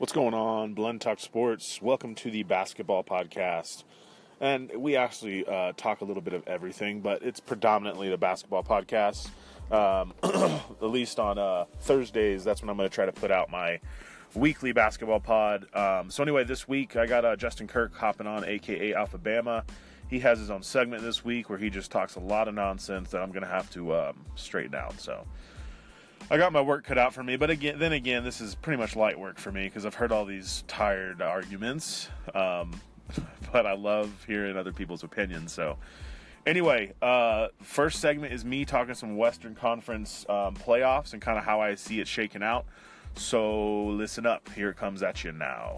What's going on, Blend Talk Sports? Welcome to the basketball podcast. And we actually uh, talk a little bit of everything, but it's predominantly the basketball podcast. Um, at least on uh, Thursdays, that's when I'm going to try to put out my weekly basketball pod. Um, so, anyway, this week I got uh, Justin Kirk hopping on, aka Alphabama. He has his own segment this week where he just talks a lot of nonsense that I'm going to have to um, straighten out. So, I got my work cut out for me, but again, then again, this is pretty much light work for me because I've heard all these tired arguments. Um, but I love hearing other people's opinions. So, anyway, uh, first segment is me talking some Western Conference um, playoffs and kind of how I see it shaking out. So, listen up. Here it comes at you now.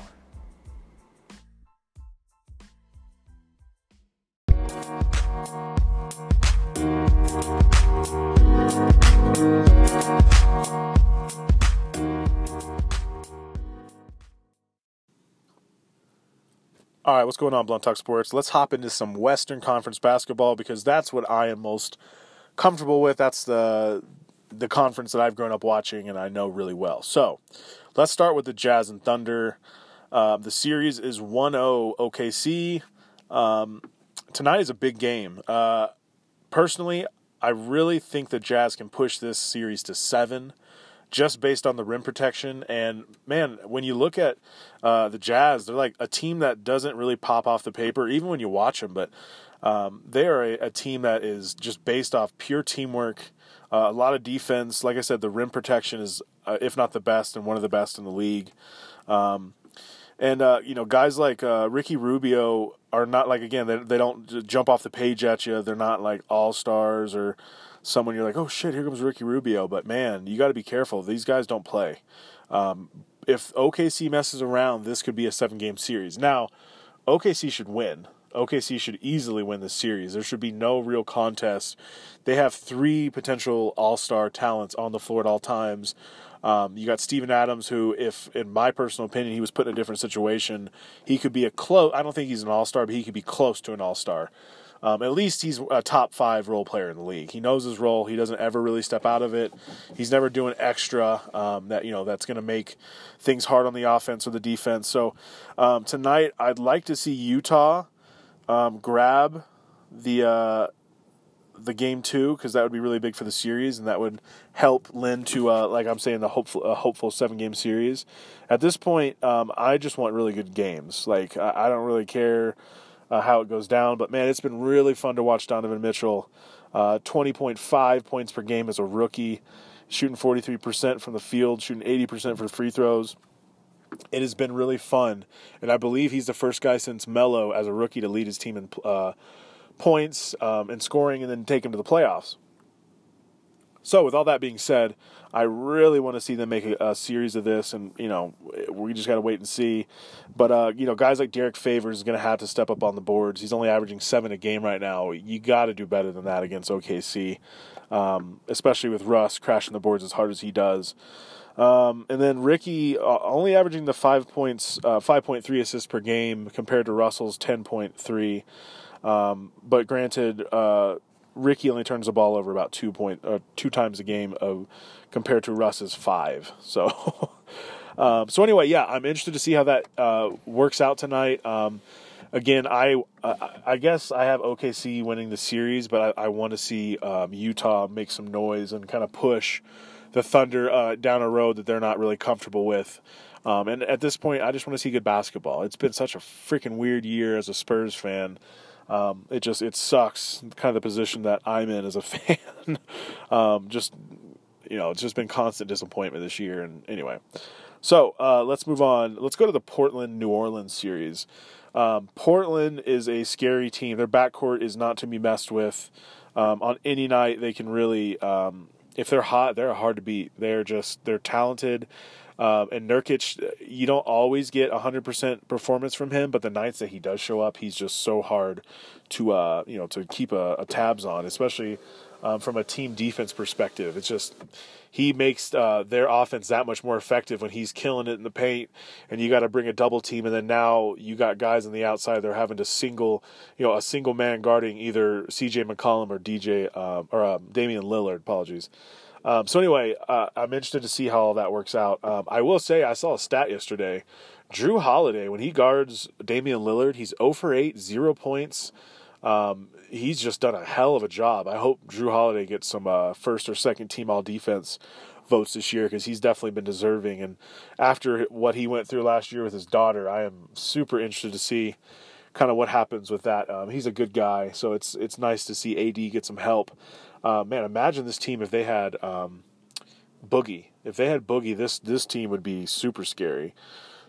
All right, what's going on, Blunt Talk Sports? Let's hop into some Western Conference basketball because that's what I am most comfortable with. That's the the conference that I've grown up watching and I know really well. So, let's start with the Jazz and Thunder. Uh, the series is 1-0 OKC. Um, tonight is a big game. Uh, personally, I really think the Jazz can push this series to seven just based on the rim protection. And man, when you look at uh, the Jazz, they're like a team that doesn't really pop off the paper, even when you watch them. But um, they are a, a, team that is just based off pure teamwork, uh, a lot of defense. Like I said, the rim protection is, uh, if not the best, and one of the best in the league. Um, and uh, you know, guys like uh, Ricky Rubio are not like again they they don't jump off the page at you. They're not like all stars or someone you're like, oh shit, here comes Ricky Rubio. But man, you got to be careful. These guys don't play. Um, if OKC messes around, this could be a seven game series. Now, OKC should win. OKC should easily win this series. There should be no real contest. They have three potential all star talents on the floor at all times. Um, you got Steven Adams, who, if in my personal opinion, he was put in a different situation, he could be a close. I don't think he's an all star, but he could be close to an all star. Um, at least he's a top five role player in the league. He knows his role. He doesn't ever really step out of it. He's never doing extra um, that you know that's going to make things hard on the offense or the defense. So um, tonight, I'd like to see Utah um, grab the uh, the game two because that would be really big for the series and that would help lend to uh, like I'm saying the hopeful a hopeful seven game series. At this point, um, I just want really good games. Like I, I don't really care uh, how it goes down. But man, it's been really fun to watch Donovan Mitchell. Uh, 20.5 points per game as a rookie, shooting 43% from the field, shooting 80% for free throws. It has been really fun, and I believe he's the first guy since Melo as a rookie to lead his team in uh, points um, and scoring, and then take them to the playoffs. So, with all that being said, I really want to see them make a, a series of this, and you know, we just got to wait and see. But uh, you know, guys like Derek Favors is going to have to step up on the boards. He's only averaging seven a game right now. You got to do better than that against OKC, um, especially with Russ crashing the boards as hard as he does. Um, and then Ricky uh, only averaging the five points, uh, five point three assists per game compared to Russell's ten point three. Um, but granted, uh, Ricky only turns the ball over about two point uh, two times a game of compared to Russ's five. So, um, so anyway, yeah, I'm interested to see how that uh, works out tonight. Um, again, I I guess I have OKC winning the series, but I, I want to see um, Utah make some noise and kind of push the Thunder uh, down a road that they're not really comfortable with. Um, and at this point, I just want to see good basketball. It's been such a freaking weird year as a Spurs fan. Um, it just it sucks kind of the position that I'm in as a fan. um, just you know, it's just been constant disappointment this year. And anyway, so uh, let's move on. Let's go to the Portland New Orleans series. Um, Portland is a scary team. Their backcourt is not to be messed with. Um, on any night, they can really, um, if they're hot, they're hard to beat. They're just they're talented. Um, and Nurkic, you don't always get 100% performance from him, but the nights that he does show up, he's just so hard to uh, you know to keep a, a tabs on, especially um, from a team defense perspective. It's just he makes uh, their offense that much more effective when he's killing it in the paint, and you got to bring a double team, and then now you got guys on the outside they're having to single, you know, a single man guarding either C.J. McCollum or DJ um, or um, Damian Lillard. Apologies. Um, so anyway, uh, I'm interested to see how all that works out. Um, I will say I saw a stat yesterday. Jrue Holiday, when he guards Damian Lillard, he's 0 for 8, zero points. Um, he's just done a hell of a job. I hope Jrue Holiday gets some uh, first or second team all defense votes this year because he's definitely been deserving. And after what he went through last year with his daughter, I am super interested to see kind of what happens with that. Um, he's a good guy, so it's it's nice to see AD get some help. Uh, man, imagine this team if they had um, Boogie. If they had Boogie, this this team would be super scary.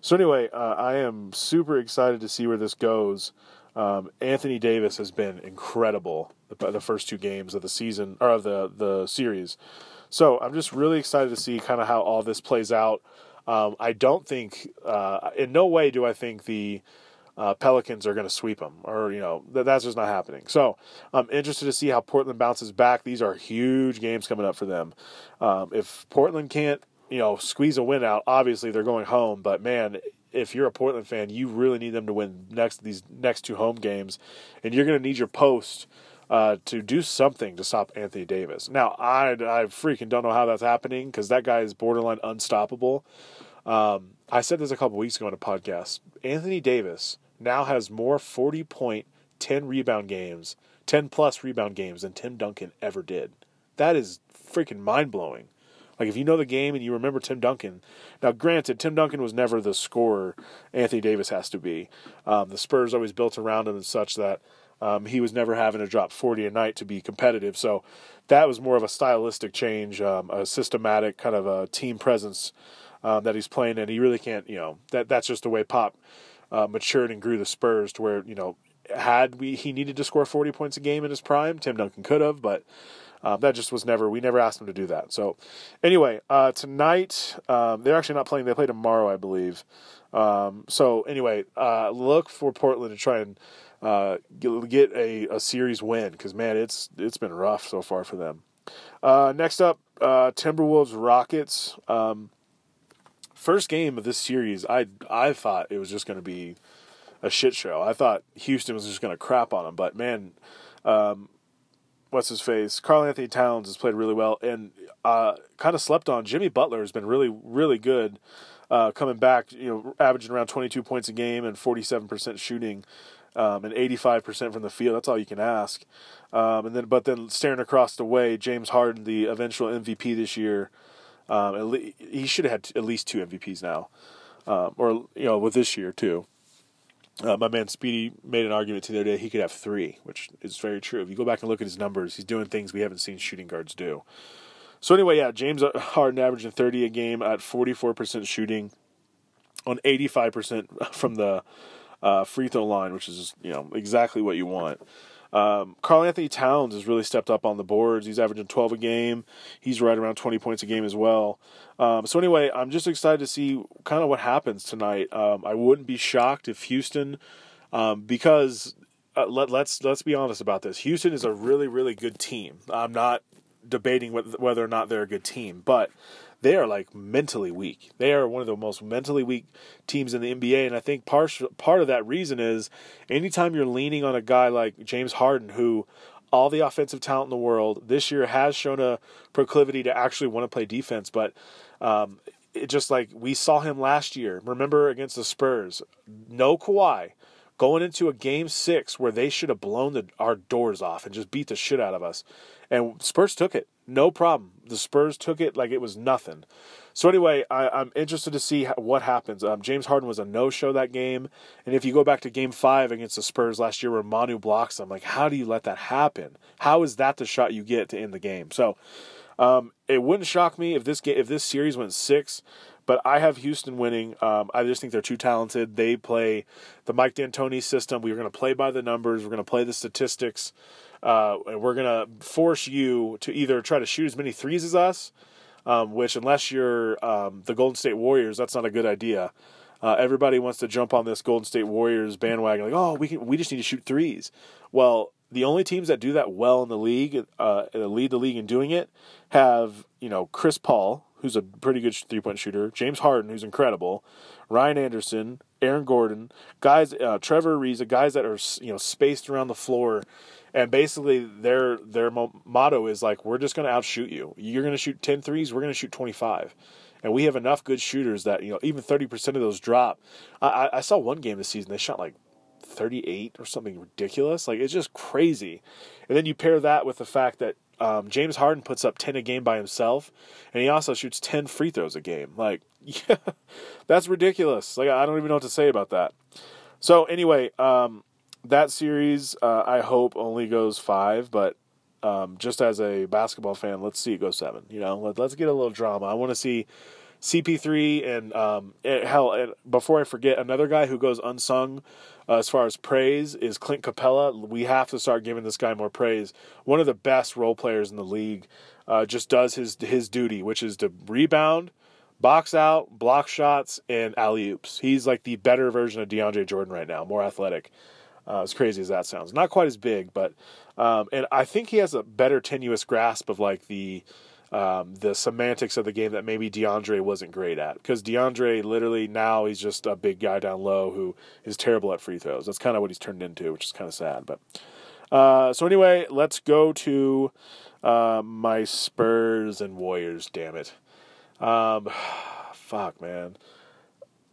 So anyway, uh, I am super excited to see where this goes. Um, Anthony Davis has been incredible the, the, first two games of the season or of the the series. So I'm just really excited to see kind of how all this plays out. Um, I don't think, uh, in no way do I think the uh, Pelicans are going to sweep them, or you know that, that's just not happening. So I'm interested to see how Portland bounces back. These are huge games coming up for them. Um, if Portland can't, you know, squeeze a win out, obviously they're going home. But man, if you're a Portland fan, you really need them to win next these next two home games, and you're going to need your post. Uh, to do something to stop Anthony Davis. Now, I, I freaking don't know how that's happening because that guy is borderline unstoppable. Um, I said this a couple weeks ago in a podcast. Anthony Davis now has more 40 point, 10 rebound games, 10 plus rebound games than Tim Duncan ever did. That is freaking mind blowing. Like if you know the game and you remember Tim Duncan, now granted, Tim Duncan was never the scorer Anthony Davis has to be. Um, the Spurs always built around him and such that um, he was never having to drop 40 a night to be competitive. So that was more of a stylistic change, um, a systematic kind of a team presence um, that he's playing, and he really can't. You know that that's just the way Pop uh, matured and grew the Spurs to where you know had we he needed to score 40 points a game in his prime, Tim Duncan could have, but um, that just was never we never asked him to do that. So anyway, uh, tonight um, they're actually not playing. They play tomorrow, I believe. Um, so anyway, uh, look for Portland to try and uh, get a, a series win because man, it's it's been rough so far for them. Uh, next up, uh, Timberwolves Rockets. Um, first game of this series, I I thought it was just going to be a shit show. I thought Houston was just going to crap on them, but man, um, what's his face? Karl-Anthony Towns has played really well and uh, kind of slept on. Jimmy Butler has been really really good. Uh, coming back, you know, averaging around 22 points a game and 47% shooting, um, and 85% from the field. That's all you can ask. Um, and then, but then staring across the way, James Harden, the eventual MVP this year, um, le- he should have had at least two MVPs now, um, or you know, with this year too. Uh, my man Speedy made an argument the other day he could have three, which is very true. If you go back and look at his numbers, he's doing things we haven't seen shooting guards do. So anyway, yeah, James Harden averaging 30 a game at 44% shooting, on 85% from the uh, free throw line, which is you know exactly what you want. Um, Karl-Anthony Towns has really stepped up on the boards. He's averaging 12 a game. He's right around 20 points a game as well. Um, so anyway, I'm just excited to see kind of what happens tonight. Um, I wouldn't be shocked if Houston, um, because uh, let, let's let's be honest about this. Houston is a really really good team. I'm not debating whether or not they're a good team, but they are like mentally weak. They are one of the most mentally weak teams in the NBA, and I think part part of that reason is anytime you're leaning on a guy like James Harden, who all the offensive talent in the world this year has shown a proclivity to actually want to play defense, but um, it just like we saw him last year. Remember against the Spurs, no Kawhi going into a game six where they should have blown the, our doors off and just beat the shit out of us. And Spurs took it. No problem. The Spurs took it like it was nothing. So anyway, I, am interested to see what happens. Um, James Harden was a no-show that game, and if you go back to Game Five against the Spurs last year, where Manu blocks them, like how do you let that happen? How is that the shot you get to end the game? So um, it wouldn't shock me if this game, if this series went six. But I have Houston winning. Um, I just think they're too talented. They play the Mike D'Antoni system. We're going to play by the numbers. We're going to play the statistics. Uh, and we're going to force you to either try to shoot as many threes as us, um, which, unless you're um, the Golden State Warriors, that's not a good idea. Uh, everybody wants to jump on this Golden State Warriors bandwagon, like, oh, we can, we just need to shoot threes. Well, the only teams that do that well in the league, uh, lead the league in doing it, have you know Chris Paul, who's a pretty good three point shooter, James Harden, who's incredible, Ryan Anderson, Aaron Gordon, guys, uh, Trevor Ariza, guys that are you know spaced around the floor And basically, their their motto is like, we're just going to outshoot you. You're going to shoot 10 threes, we're going to shoot 25. And we have enough good shooters that, you know, even 30% of those drop. I, I saw one game this season, they shot like 38 or something ridiculous. Like, it's just crazy. And then you pair that with the fact that um, James Harden puts up 10 a game by himself, and he also shoots 10 free throws a game. Like, yeah, that's ridiculous. Like, I don't even know what to say about that. So, anyway, um, that series, uh, I hope, only goes five, but um, just as a basketball fan, let's see it go seven. You know, Let, us get a little drama. I want to see CP3 and, um, and hell, and before I forget, another guy who goes unsung uh, as far as praise is Clint Capela. We have to start giving this guy more praise. One of the best role players in the league, uh, just does his his duty, which is to rebound, box out, block shots, and alley oops. He's like the better version of DeAndre Jordan right now, more athletic. Uh, as crazy as that sounds, not quite as big, but um, and I think he has a better tenuous grasp of like the um, the semantics of the game that maybe DeAndre wasn't great at. Because DeAndre literally now he's just a big guy down low who is terrible at free throws. That's kind of what he's turned into, which is kind of sad. But uh, so anyway, let's go to uh, my Spurs and Warriors. Damn it, um, fuck man.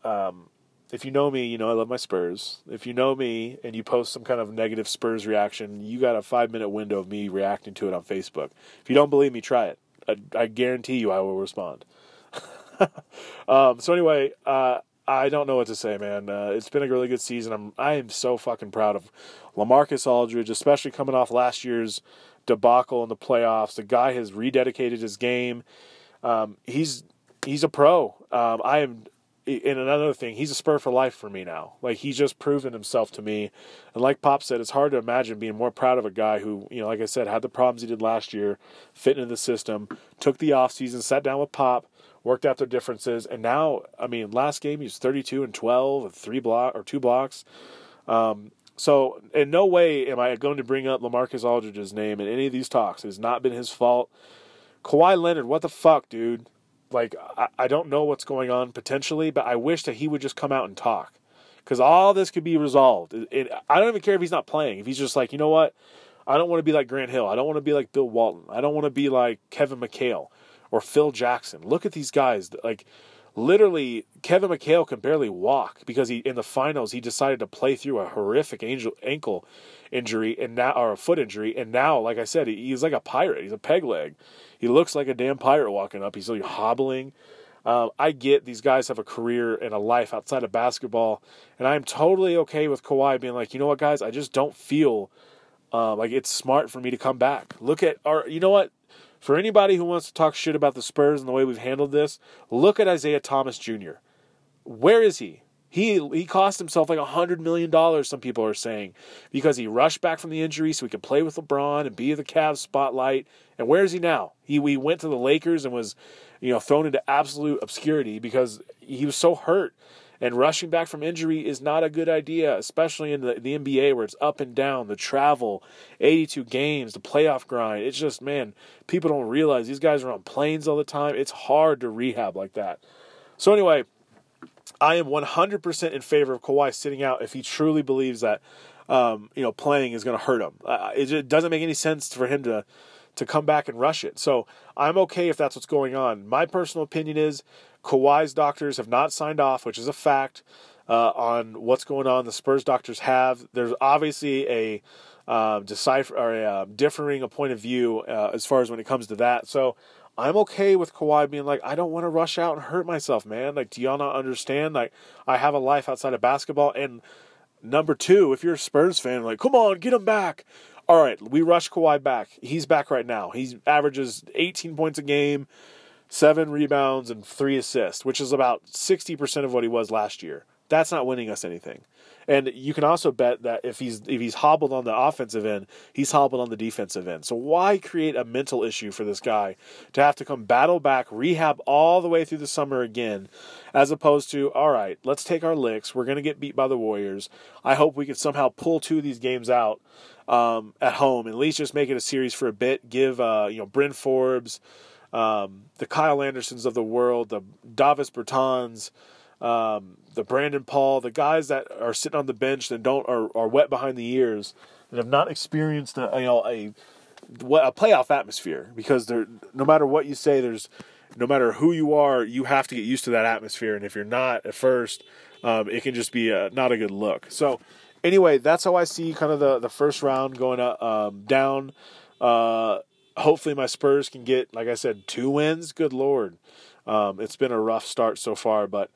Um, if you know me, you know I love my Spurs. If you know me and you post some kind of negative Spurs reaction, you got a five minute window of me reacting to it on Facebook. If you don't believe me, try it. I, I guarantee you I will respond. um, so anyway, uh, I don't know what to say, man. Uh, it's been a really good season. I'm I am so fucking proud of LaMarcus Aldridge, especially coming off last year's debacle in the playoffs. The guy has rededicated his game. Um, he's he's a pro. Um, I am and another thing, he's a spur for life for me now. Like he's just proven himself to me. And like Pop said, it's hard to imagine being more proud of a guy who, you know, like I said, had the problems he did last year, fit into the system, took the off season, sat down with Pop, worked out their differences, and now, I mean, last game he was 32 and 12 and three block or two blocks. Um, so in no way am I going to bring up LaMarcus Aldridge's name in any of these talks. It has not been his fault. Kawhi Leonard, what the fuck, dude? Like I, I don't know what's going on potentially, but I wish that he would just come out and talk because all this could be resolved. It, it, I don't even care if he's not playing. If he's just like, you know what, I don't want to be like Grant Hill. I don't want to be like Bill Walton. I don't want to be like Kevin McHale or Phil Jackson. Look at these guys. Like literally, Kevin McHale can barely walk because he in the finals he decided to play through a horrific angel, ankle injury and now or a foot injury, and now, like I said, he, he's like a pirate. He's a peg leg he looks like a damn pirate walking up. He's like hobbling. Um, I get these guys have a career and a life outside of basketball, and I'm totally okay with Kawhi being like, you know what, guys, I just don't feel uh, like it's smart for me to come back. Look at our, you know what? For anybody who wants to talk shit about the Spurs and the way we've handled this, look at Isaiah Thomas Jr. Where is he? He he cost himself like a hundred million dollars. Some people are saying because he rushed back from the injury so he could play with LeBron and be the Cavs spotlight. And where is he now? He he went to the Lakers and was, you know, thrown into absolute obscurity because he was so hurt. And rushing back from injury is not a good idea, especially in the, the NBA where it's up and down, the travel, 82 games, the playoff grind. It's just, man, people don't realize these guys are on planes all the time. It's hard to rehab like that. So, anyway, I am 100% in favor of Kawhi sitting out if he truly believes that um, you know playing is going to hurt him. Uh, it, doesn't make any sense for him to to come back and rush it. So I'm okay if that's what's going on. My personal opinion is Kawhi's doctors have not signed off, which is a fact, uh, on what's going on. The Spurs doctors have. There's obviously a uh, decipher or a uh, differing a point of view uh, as far as when it comes to that. So I'm okay with Kawhi being like, I don't want to rush out and hurt myself, man. Like, do y'all not understand? Like, I have a life outside of basketball. And number two, if you're a Spurs fan, like, come on, get him back. All right, we rush Kawhi back. He's back right now. He averages 18 points a game, seven rebounds, and three assists, which is about 60% of what he was last year. That's not winning us anything. And you can also bet that if he's if he's hobbled on the offensive end, he's hobbled on the defensive end. So why create a mental issue for this guy to have to come battle back, rehab all the way through the summer again, as opposed to all right, let's take our licks. We're gonna get beat by the Warriors. I hope we can somehow pull two of these games out um, at home, and at least just make it a series for a bit. Give uh, you know Bryn Forbes, um, the Kyle Andersons of the world, the Davis Bertans um, the Brandon Paul, the guys that are sitting on the bench and don't are, are wet behind the ears. and have not experienced a you know a what a playoff atmosphere because there no matter what you say there's no matter who you are you have to get used to that atmosphere. And if you're not at first um, it can just be a, not a good look. So anyway that's how I see kind of the the first round going up, um, down. Uh, hopefully my Spurs can get like I said two wins. Good lord um, it's been a rough start so far but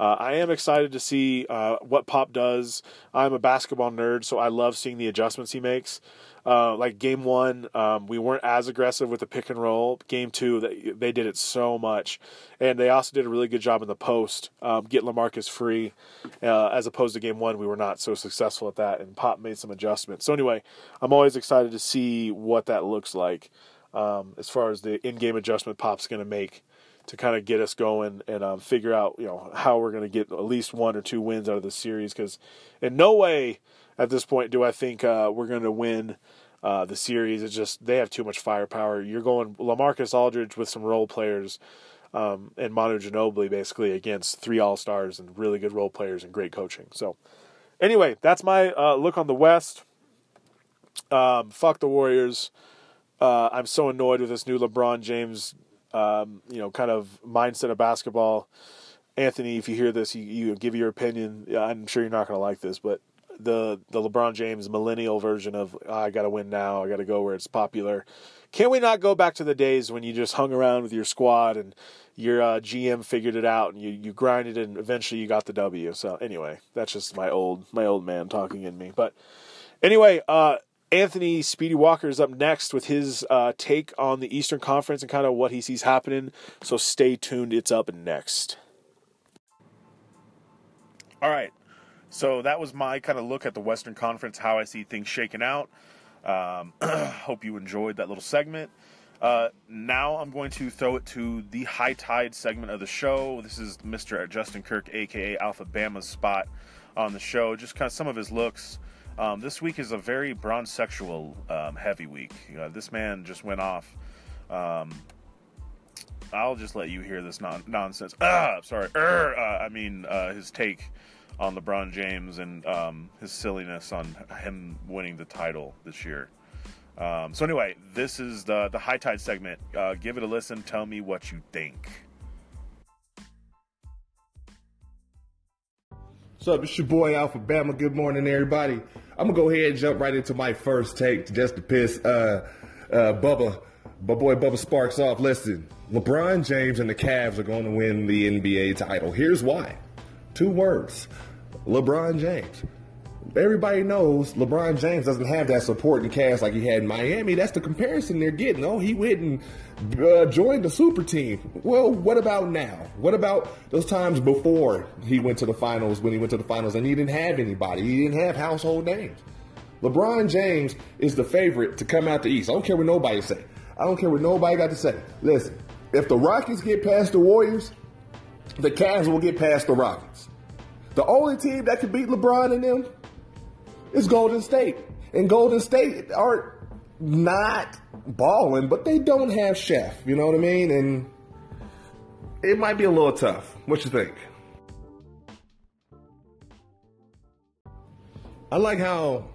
uh, I am excited to see uh, what Pop does. I'm a basketball nerd, so I love seeing the adjustments he makes. Uh, like game one, um, we weren't as aggressive with the pick and roll. Game two, they, they did it so much, and they also did a really good job in the post, um, get Lamarcus free. Uh, as opposed to game one, we were not so successful at that, and Pop made some adjustments. So anyway, I'm always excited to see what that looks like um, as far as the in-game adjustment Pop's going to make to kind of get us going and um, figure out you know how we're going to get at least one or two wins out of the series. Because in no way at this point do I think uh, we're going to win uh, the series. It's just they have too much firepower. You're going Lamarcus Aldridge with some role players. Um, and Manu Ginobili basically against three All Stars and really good role players and great coaching. So, anyway, that's my uh, look on the West. Um, fuck the Warriors. Uh, I'm so annoyed with this new LeBron James um, you know, kind of mindset of basketball. Anthony, if you hear this, you, you give your opinion. I'm sure you're not going to like this, but the the LeBron James millennial version of oh, I got to win now, I got to go where it's popular. Can we not go back to the days when you just hung around with your squad and your uh, GM figured it out and you, you grinded and eventually you got the W? So anyway, that's just my old my old man talking in me. But anyway, uh, Anthony Speedy Walker is up next with his uh, take on the Eastern Conference and kind of what he sees happening. So stay tuned. It's up next. All right. So that was my kind of look at the Western Conference, how I see things shaking out. Um, hope you enjoyed that little segment. Uh, now I'm going to throw it to the high tide segment of the show. This is Mr. Justin Kirk, aka Alpha Bama's spot on the show. Just kind of some of his looks. Um, this week is a very bronze sexual um, heavy week. this man just went off. Um, I'll just let you hear this non- nonsense. Ah, sorry. Uh, I mean, uh, his take on LeBron James and um, his silliness on him winning the title this year. Um, so anyway, this is the the high tide segment. Uh, give it a listen. Tell me what you think. What's up? It's your boy Alpha Bama. Good morning, everybody. I'm gonna go ahead and jump right into my first take just to piss uh, uh, Bubba, my boy Bubba Sparks off. Listen, LeBron James and the Cavs are going to win the NBA title. Here's why. Two words: LeBron James. Everybody knows LeBron James doesn't have that supporting cast like he had in Miami. That's the comparison they're getting. Oh, he went and uh, joined the super team. Well, what about now? What about those times before he went to the finals when he went to the finals and he didn't have anybody? He didn't have household names. LeBron James is the favorite to come out the East. I don't care what nobody say. I don't care what nobody got to say. Listen, if the Rockets get past the Warriors, the Cavs will get past the Rockets. The only team that can beat LeBron and them is Golden State. And Golden State are not balling, but they don't have Chef. You know what I mean? And it might be a little tough. What you think? I like how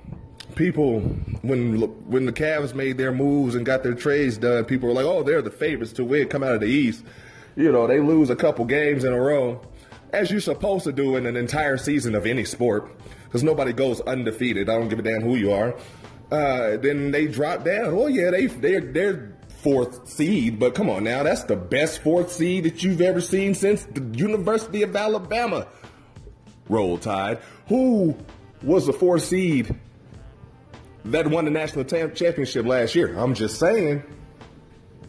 people when when the Cavs made their moves and got their trades done, people were like, "Oh, they're the favorites to win, come out of the East." You know, they lose a couple games in a row, as you're supposed to do in an entire season of any sport because nobody goes undefeated. I don't give a damn who you are. Uh, then they drop down. Oh yeah, they they're they're fourth seed, but come on now, that's the best fourth seed that you've ever seen since the University of Alabama. Roll Tide. Who was the fourth seed that won the national championship last year? I'm just saying.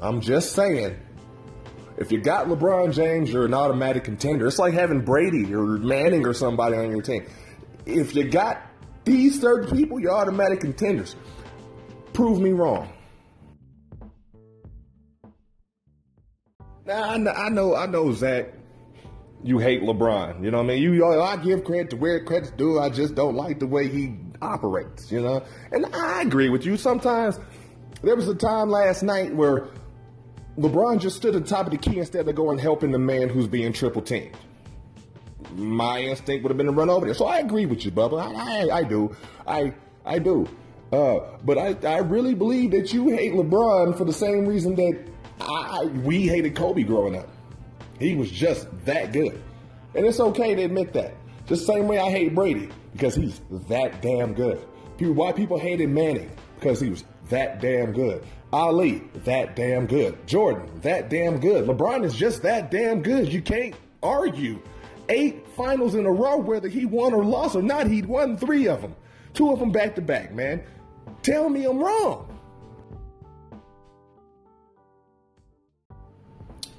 I'm just saying. If you got LeBron James, you're an automatic contender. It's like having Brady or Manning or somebody on your team if you got these certain people, you're automatic contenders. Prove me wrong. Now I know, I know, I know, Zach. You hate LeBron. You know what I mean? You, I give credit to where credit's due. I just don't like the way he operates. You know, and I agree with you. Sometimes there was a time last night where LeBron just stood the top of the key instead of going helping the man who's being triple teamed my instinct would have been to run over there. So I agree with you, Bubba. I, I, I do. I I do. Uh, but I, I really believe that you hate LeBron for the same reason that I, we hated Kobe growing up. He was just that good. And it's okay to admit that. Just the same way I hate Brady because he's that damn good. People, why people hated Manning? Because he was that damn good. Ali, that damn good. Jordan, that damn good. LeBron is just that damn good. You can't argue. Eight finals in a row, whether he won or lost or not, He'd won three of them. Two of them back to back, man. Tell me I'm wrong.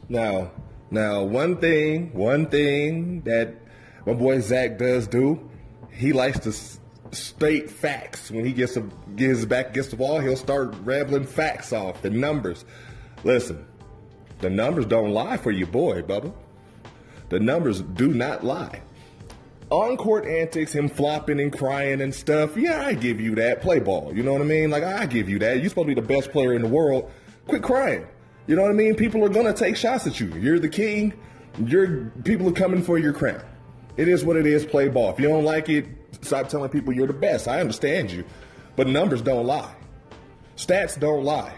Now, now, one thing, one thing that my boy Zach does do, he likes to state facts. When he gets a, gets back against the wall, he'll start rambling facts off, the numbers. Listen, the numbers don't lie for you, boy, Bubba. The numbers do not lie. On court antics, him flopping and crying and stuff, yeah, I give you that. Play ball, you know what I mean? Like, I give you that. You're supposed to be the best player in the world. Quit crying. You know what I mean? People are gonna take shots at you. You're the king. Your people are coming for your crown. It is what it is. Play ball. If you don't like it, stop telling people you're the best. I understand you, but numbers don't lie. Stats don't lie.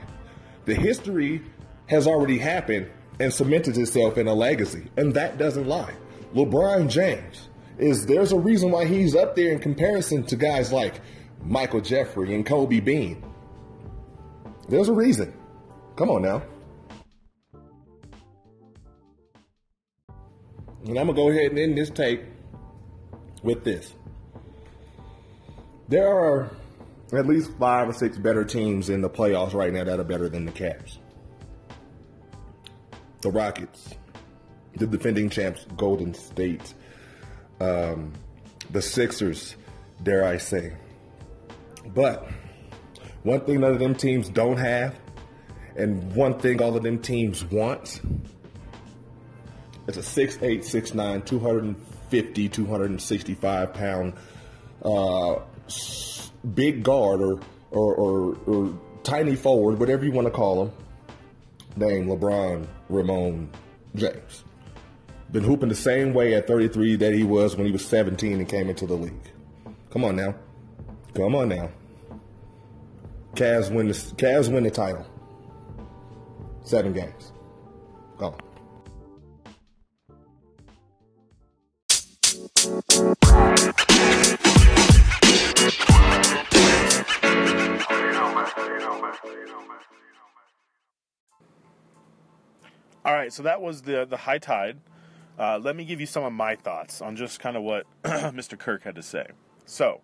The history has already happened and cemented itself in a legacy, and that doesn't lie. LeBron James is there's a reason why he's up there in comparison to guys like Michael Jeffrey and Kobe Bean. There's a reason. Come on now. And I'm going to go ahead and end this tape with this. There are at least five or six better teams in the playoffs right now that are better than the Cavs. The Rockets, the defending champs, Golden State, um, the Sixers, dare I say. But one thing none of them teams don't have, and one thing all of them teams want it's a 6'8, 6'9, 250, 265 pound uh, big guard or, or, or, or tiny forward, whatever you want to call him, named LeBron Ramon James. Been hooping the same way at 33 that he was when he was 17 and came into the league. Come on now. Come on now. Cavs win the, Cavs win the title. Seven games. Go. All right, so that was the the high tide. Uh, let me give you some of my thoughts on just kind of what Mr. Kirk had to say. So,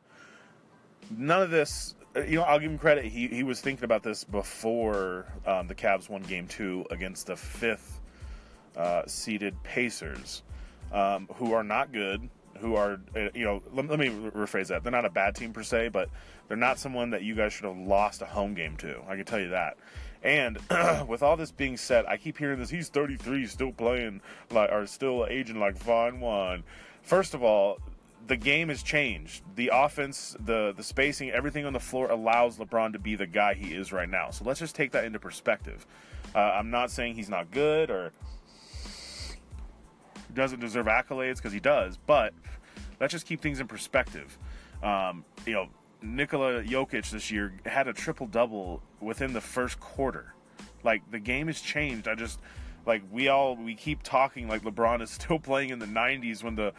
none of this, uh, you know, I'll give him credit. He he was thinking about this before um, the Cavs won Game Two against the fifth uh, seeded Pacers, um, who are not good. Who are uh, you know? Let, let me rephrase that. They're not a bad team per se, but they're not someone that you guys should have lost a home game to. I can tell you that. And with all this being said, I keep hearing this. He's 33, still playing like, or still aging like fine wine. First of all, the game has changed. The offense, the the spacing, everything on the floor allows LeBron to be the guy he is right now. So let's just take that into perspective. Uh, I'm not saying he's not good or doesn't deserve accolades because he does, but let's just keep things in perspective. Um, you know, Nikola Jokic this year had a triple double within the first quarter. Like the game has changed. I just like we all we keep talking like LeBron is still playing in the 90s when the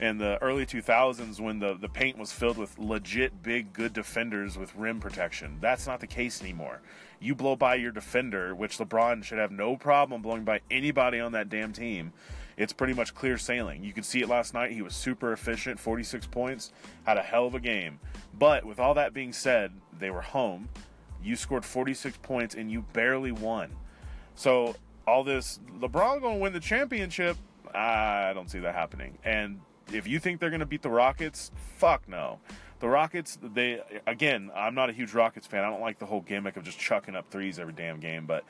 in the early 2000s when the the paint was filled with legit big good defenders with rim protection. That's not the case anymore. You blow by your defender, which LeBron should have no problem blowing by anybody on that damn team it's pretty much clear sailing. You could see it last night. He was super efficient, 46 points, had a hell of a game. But with all that being said, they were home. You scored 46 points and you barely won. So all this LeBron going to win the championship, I don't see that happening. And if you think they're going to beat the Rockets, fuck no. The Rockets, they again, I'm not a huge Rockets fan. I don't like the whole gimmick of just chucking up threes every damn game, but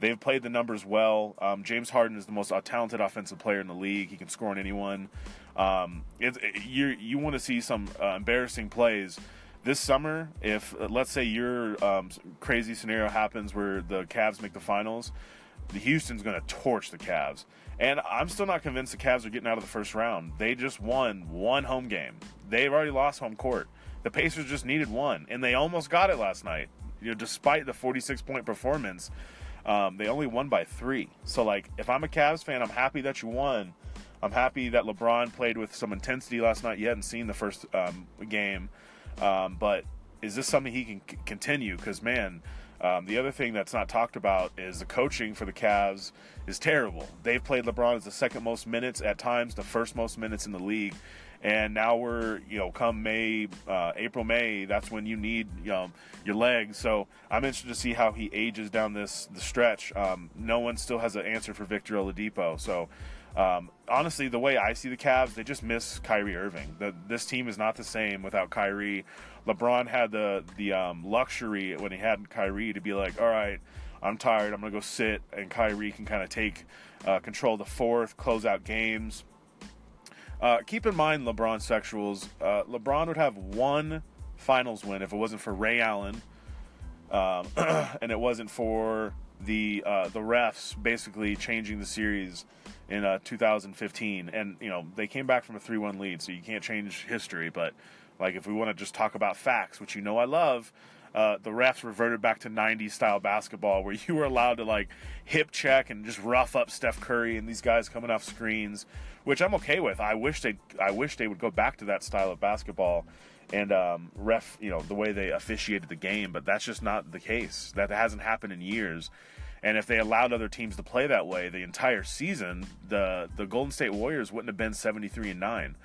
They've played the numbers well. Um, James Harden is the most talented offensive player in the league. He can score on anyone. Um, it, it, you you want to see some uh, embarrassing plays this summer. If uh, let's say your um, crazy scenario happens where the Cavs make the finals, the Houston's going to torch the Cavs. And I'm still not convinced the Cavs are getting out of the first round. They just won one home game. They've already lost home court. The Pacers just needed one, and they almost got it last night. You know, despite the 46 point performance, um, they only won by three. So, like, if I'm a Cavs fan, I'm happy that you won. I'm happy that LeBron played with some intensity last night. You hadn't seen the first um, game, um, but is this something he can c- continue? Because man, um, the other thing that's not talked about is the coaching for the Cavs is terrible. They've played LeBron as the second most minutes at times, the first most minutes in the league, and now we're you know come May, uh, April, May. That's when you need know, your legs. So I'm interested to see how he ages down this the stretch. Um, no one still has an answer for Victor Oladipo. So um, honestly, the way I see the Cavs, they just miss Kyrie Irving. The, this team is not the same without Kyrie. LeBron had the the um, luxury when he had Kyrie to be like, all right, I'm tired. I'm gonna go sit, and Kyrie can kind of take uh, control of the fourth, close out games. Uh, keep in mind, LeBron sexuals. Uh, LeBron would have one finals win if it wasn't for Ray Allen, um, and it wasn't for the uh, the refs basically changing the series in uh, 2015. And you know they came back from a 3-1 lead, so you can't change history. But like if we want to just talk about facts, which you know I love. Uh, the refs reverted back to 90s style basketball where you were allowed to like hip check and just rough up Steph Curry and these guys coming off screens, which I'm okay with. I wish they I wish they would go back to that style of basketball and um, ref, you know, the way they officiated the game, but that's just not the case. That hasn't happened in years. And if they allowed other teams to play that way the entire season, the the Golden State Warriors wouldn't have been 73 and 9.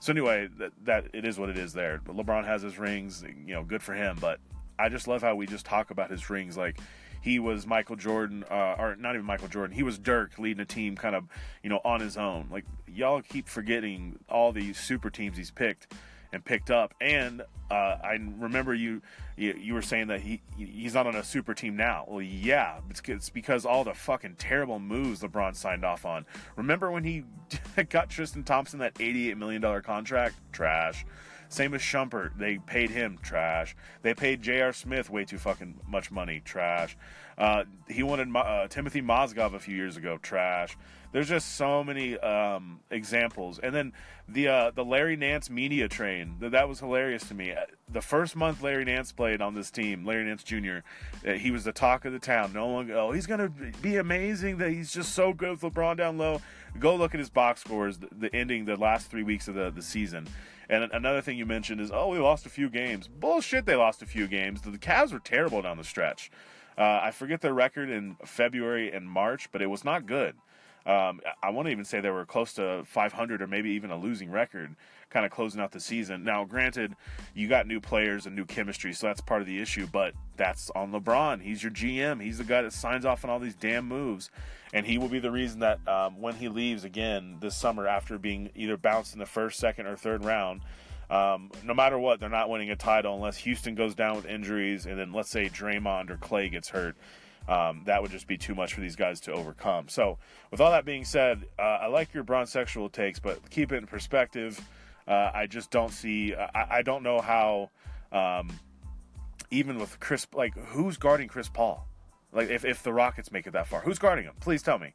So anyway, that, that it is what it is there. But LeBron has his rings, you know, good for him, but I just love how we just talk about his rings like he was Michael Jordan, uh, or not even Michael Jordan. He was Dirk leading a team kind of, you know, on his own. Like y'all keep forgetting all these super teams he's picked and picked up. And uh, I remember you, you, you were saying that he he's not on a super team now. Well, yeah, it's, it's because all the fucking terrible moves LeBron signed off on. Remember when he got Tristan Thompson that eighty-eight million dollar contract? Trash. Same as Shumpert. They paid him trash. They paid J.R. Smith way too fucking much money. Trash. Uh, he wanted uh, Timothy Mozgov a few years ago. Trash. There's just so many um, examples. And then the uh, the Larry Nance media train. That, was hilarious to me. Uh, the first month Larry Nance played on this team, Larry Nance Jr., uh, he was the talk of the town. No one, oh, he's gonna be amazing. That he's just so good with LeBron down low. Go look at his box scores. The, the ending, the last three weeks of the the season. And another thing you mentioned is, oh, we lost a few games. Bullshit, they lost a few games. The Cavs were terrible down the stretch. Uh, I forget their record in February and March, but it was not good. Um, I want to even say they were close to 500 or maybe even a losing record, kind of closing out the season. Now, granted, you got new players and new chemistry, so that's part of the issue, but that's on LeBron. He's your GM. He's the guy that signs off on all these damn moves, and he will be the reason that um, when he leaves again this summer after being either bounced in the first, second, or third round, um, no matter what, they're not winning a title unless Houston goes down with injuries, and then let's say Draymond or Clay gets hurt. Um, that would just be too much for these guys to overcome. So, with all that being said, uh, I like your bronze sexual takes, but keep it in perspective. Uh, I just don't see. I, I don't know how. Um, even with Chris, like who's guarding Chris Paul? Like if if the Rockets make it that far, who's guarding him? Please tell me.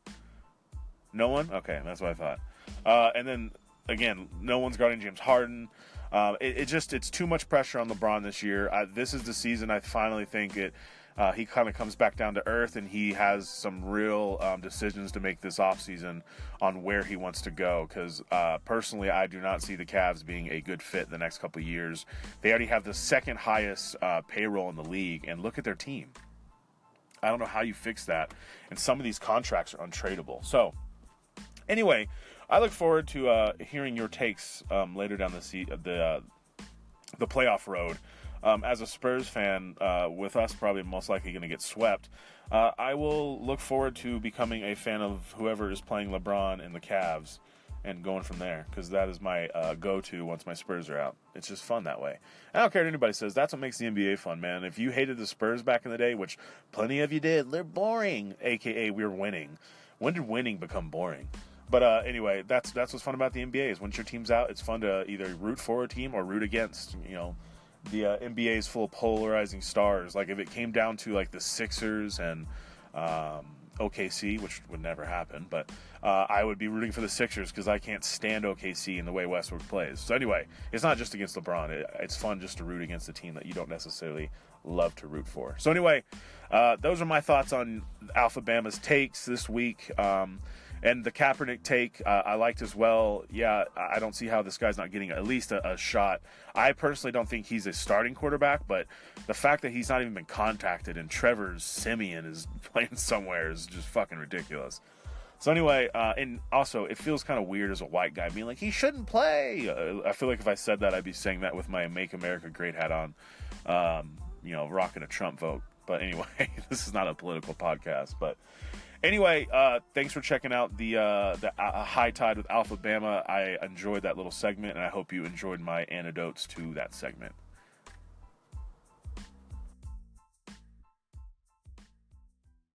No one. Okay, that's what I thought. Uh, and then again, no one's guarding James Harden. Uh, it, it, just it's too much pressure on LeBron this year. I, this is the season I finally think it uh, he kind of comes back down to earth and he has some real um, decisions to make this offseason on where he wants to go. Because uh, personally, I do not see the Cavs being a good fit the next couple years. They already have the second highest uh, payroll in the league, and look at their team. I don't know how you fix that. And some of these contracts are untradeable. So, anyway, I look forward to uh, hearing your takes um, later down the se- the uh, the playoff road um, as a Spurs fan, uh, with us probably most likely going to get swept, uh, I will look forward to becoming a fan of whoever is playing LeBron and the Cavs and going from there because that is my uh, go-to once my Spurs are out. It's just fun that way. I don't care what anybody says. That's what makes the NBA fun, man. If you hated the Spurs back in the day, which plenty of you did, they're boring. AKA, we're winning. When did winning become boring? But uh, anyway, that's that's what's fun about the NBA is once your team's out, it's fun to either root for a team or root against. You know, the uh, NBA is full of polarizing stars. Like if it came down to like the Sixers and um, OKC, which would never happen, but uh, I would be rooting for the Sixers because I can't stand OKC in the way Westbrook plays. So anyway, it's not just against LeBron. It, it's fun just to root against a team that you don't necessarily love to root for. So anyway, uh, those are my thoughts on Alabama's takes this week. Um, and the Kaepernick take, uh, I liked as well. Yeah, I don't see how this guy's not getting at least a, a, shot. I personally don't think he's a starting quarterback, but the fact that he's not even been contacted and Trevor Siemian is playing somewhere is just fucking ridiculous. So anyway, uh, and also it feels kind of weird as a white guy being like he shouldn't play. Uh, I feel like if I said that, I'd be saying that with my "Make America Great" hat on, um, you know, rocking a Trump vote. But anyway, this is not a political podcast, but Anyway, uh, thanks for checking out the uh, the uh, high tide with Alabama. I enjoyed that little segment, and I hope you enjoyed my anecdotes to that segment.